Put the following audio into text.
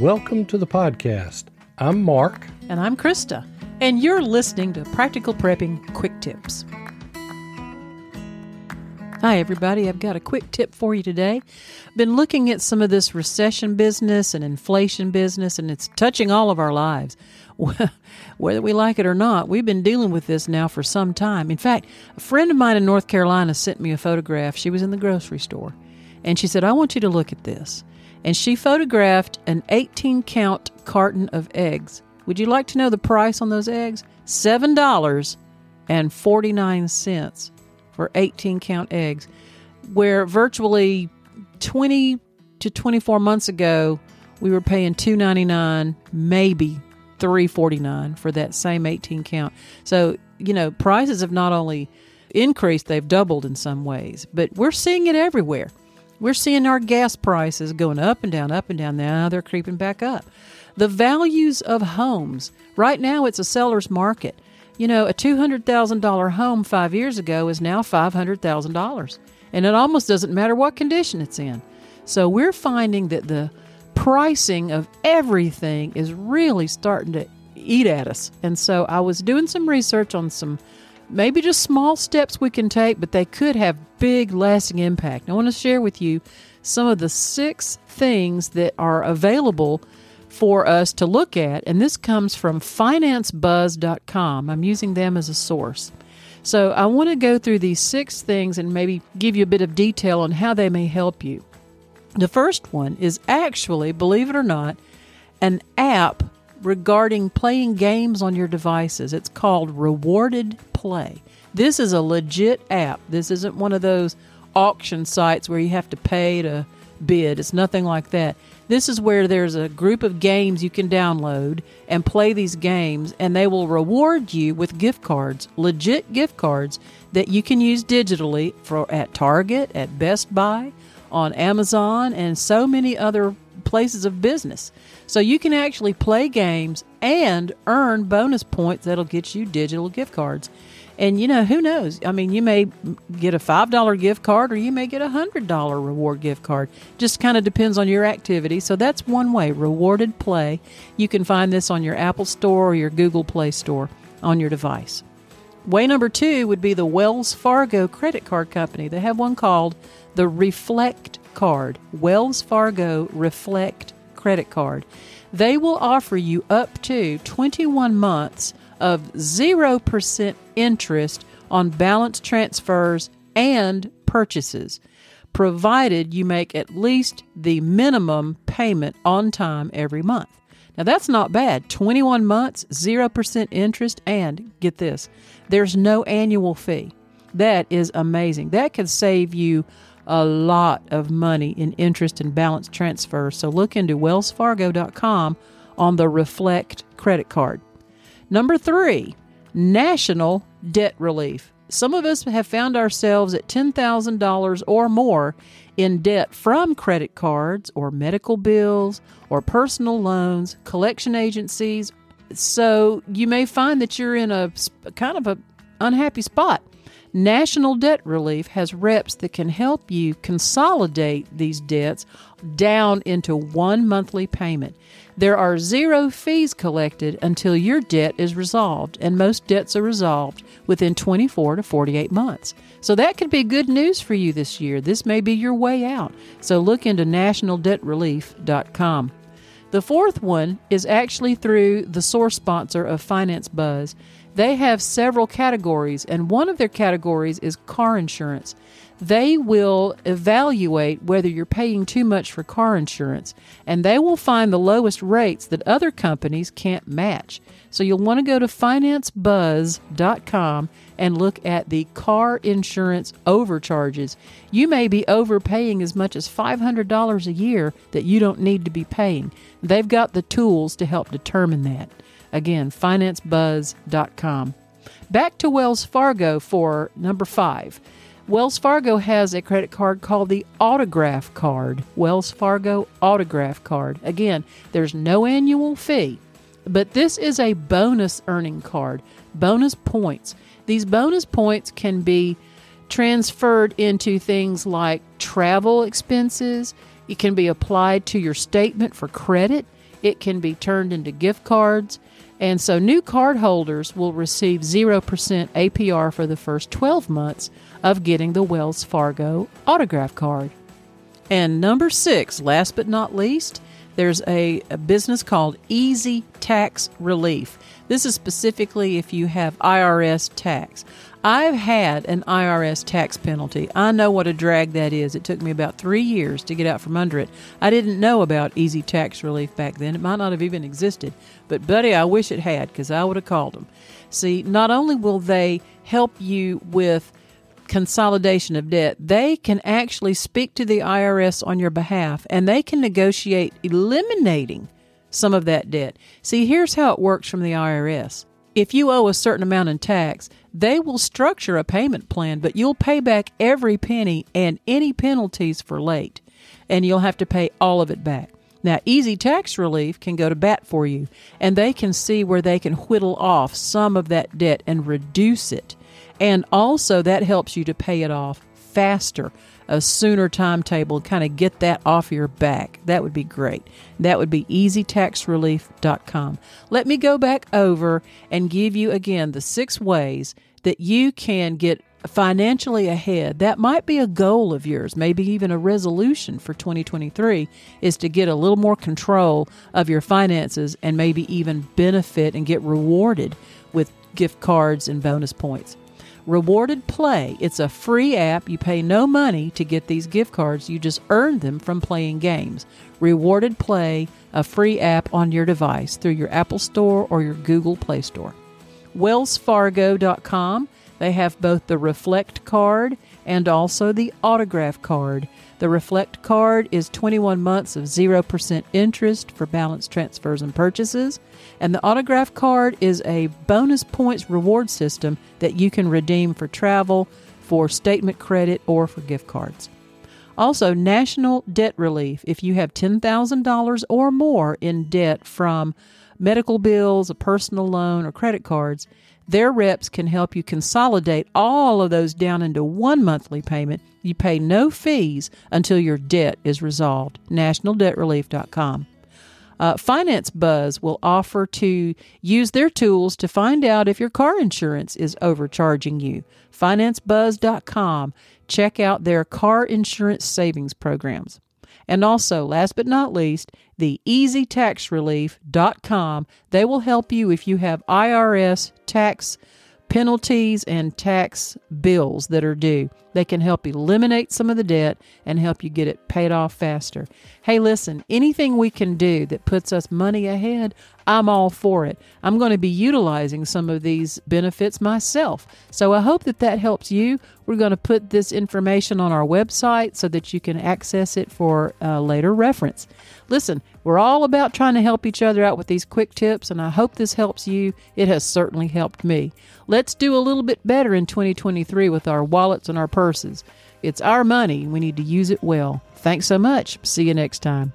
Welcome to the podcast. I'm Mark. And I'm Krista. And you're listening to Practical Prepping Quick Tips. Hi, everybody. I've got a quick tip for you today. Been looking at some of this recession business and inflation business, and it's touching all of our lives. Whether we like it or not, we've been dealing with this now for some time. In fact, a friend of mine in North Carolina sent me a photograph. She was in the grocery store, and she said, I want you to look at this. And she photographed an 18 count carton of eggs. Would you like to know the price on those eggs? $7.49 for 18 count eggs, where virtually 20 to 24 months ago, we were paying 2.99, maybe 3.49 for that same 18 count. So, you know, prices have not only increased, they've doubled in some ways, but we're seeing it everywhere. We're seeing our gas prices going up and down, up and down. Now they're creeping back up. The values of homes. Right now, it's a seller's market. You know, a $200,000 home five years ago is now $500,000. And it almost doesn't matter what condition it's in. So we're finding that the pricing of everything is really starting to eat at us. And so I was doing some research on some maybe just small steps we can take, but they could have big lasting impact. I want to share with you some of the six things that are available for us to look at, and this comes from financebuzz.com. I'm using them as a source. So I want to go through these six things and maybe give you a bit of detail on how they may help you. The first one is actually, believe it or not, an app regarding playing games on your devices. It's called Rewarded Play. This is a legit app. This isn't one of those auction sites where you have to pay to bid. It's nothing like that. This is where there's a group of games you can download and play these games, and they will reward you with gift cards, legit gift cards that you can use digitally for at Target, at Best Buy, on Amazon, and so many other places of business. So you can actually play games and earn bonus points that'll get you digital gift cards. And you know, who knows? I mean, you may get a $5 gift card or you may get a $100 reward gift card. Just kind of depends on your activity. So that's one way, rewarded play. You can find this on your Apple Store or your Google Play Store on your device. Way number two would be the Wells Fargo credit card company. They have one called the Reflect card, Wells Fargo Reflect credit card. They will offer you up to 21 months of 0% interest on balance transfers and purchases, provided you make at least the minimum payment on time every month. Now, that's not bad. 21 months, 0% interest, and get this there's no annual fee. That is amazing. That could save you a lot of money in interest and balance transfers. So look into wellsfargo.com on the Reflect credit card. Number three, national debt relief. Some of us have found ourselves at $10,000 or more in debt from credit cards or medical bills or personal loans, collection agencies. So you may find that you're in a kind of a unhappy spot. National Debt Relief has reps that can help you consolidate these debts down into one monthly payment. There are zero fees collected until your debt is resolved, and most debts are resolved within 24 to 48 months. So that could be good news for you this year. This may be your way out. So look into nationaldebtrelief.com. The fourth one is actually through the source sponsor of Finance Buzz. They have several categories, and one of their categories is car insurance. They will evaluate whether you're paying too much for car insurance, and they will find the lowest rates that other companies can't match. So you'll want to go to financebuzz.com and look at the car insurance overcharges. You may be overpaying as much as $500 a year that you don't need to be paying. They've got the tools to help determine that. Again, financebuzz.com. Back to Wells Fargo for number five. Wells Fargo has a credit card called the Autograph Card. Wells Fargo Autograph Card. Again, there's no annual fee, but this is a bonus earning card, bonus points. These bonus points can be transferred into things like travel expenses, it can be applied to your statement for credit it can be turned into gift cards. And so new cardholders will receive 0% APR for the first 12 months of getting the Wells Fargo autograph card. And number six, last but not least, there's a, a, business called Easy Tax Relief. This is specifically if you have IRS tax. I've had an IRS tax penalty. I know what a drag that is. It took me about three years to get out from under it. I didn't know about Easy Tax Relief back then. It might not have even existed. But, buddy, I wish it had because I would have called them. See, not only will they help you with consolidation of debt, they can actually speak to the IRS on your behalf and they can negotiate eliminating some of that debt. See, here's how it works from the IRS. If you owe a certain amount in tax, they will structure a payment plan, but you'll pay back every penny and any penalties for late, and you'll have to pay all of it back. Now, Easy Tax Relief can go to bat for you, and they can see where they can whittle off some of that debt and reduce it. And also, that helps you to pay it off faster, a sooner timetable, kind of get that off your back. That would be great. That would be easytaxrelief.com. Let me go back over and give you again the six ways that you can get financially ahead. That might be a goal of yours, maybe even a resolution for 2023 is to get a little more control of your finances and maybe even benefit and get rewarded with gift cards and bonus points. Rewarded Play. It's a free app. You pay no money to get these gift cards. You just earn them from playing games. Rewarded Play, a free app on your device through your Apple Store or your Google Play Store. WellsFargo.com. They have both the Reflect card and also the Autograph card. The Reflect card is 21 months of 0% interest for balance transfers and purchases. And the Autograph card is a bonus points reward system that you can redeem for travel, for statement credit, or for gift cards. Also, National Debt Relief. If you have $10,000 or more in debt from medical bills, a personal loan, or credit cards, their reps can help you consolidate all of those down into one monthly payment. You pay no fees until your debt is resolved. NationalDebtRelief.com. Uh, Finance Buzz will offer to use their tools to find out if your car insurance is overcharging you. FinanceBuzz.com. Check out their car insurance savings programs. And also, last but not least, the easytaxrelief.com. They will help you if you have IRS tax penalties and tax bills that are due. They can help eliminate some of the debt and help you get it paid off faster. Hey, listen, anything we can do that puts us money ahead, I'm all for it. I'm going to be utilizing some of these benefits myself. So I hope that that helps you. We're going to put this information on our website so that you can access it for uh, later reference. Listen, we're all about trying to help each other out with these quick tips, and I hope this helps you. It has certainly helped me. Let's do a little bit better in 2023 with our wallets and our purses. It's our money. We need to use it well. Thanks so much. See you next time.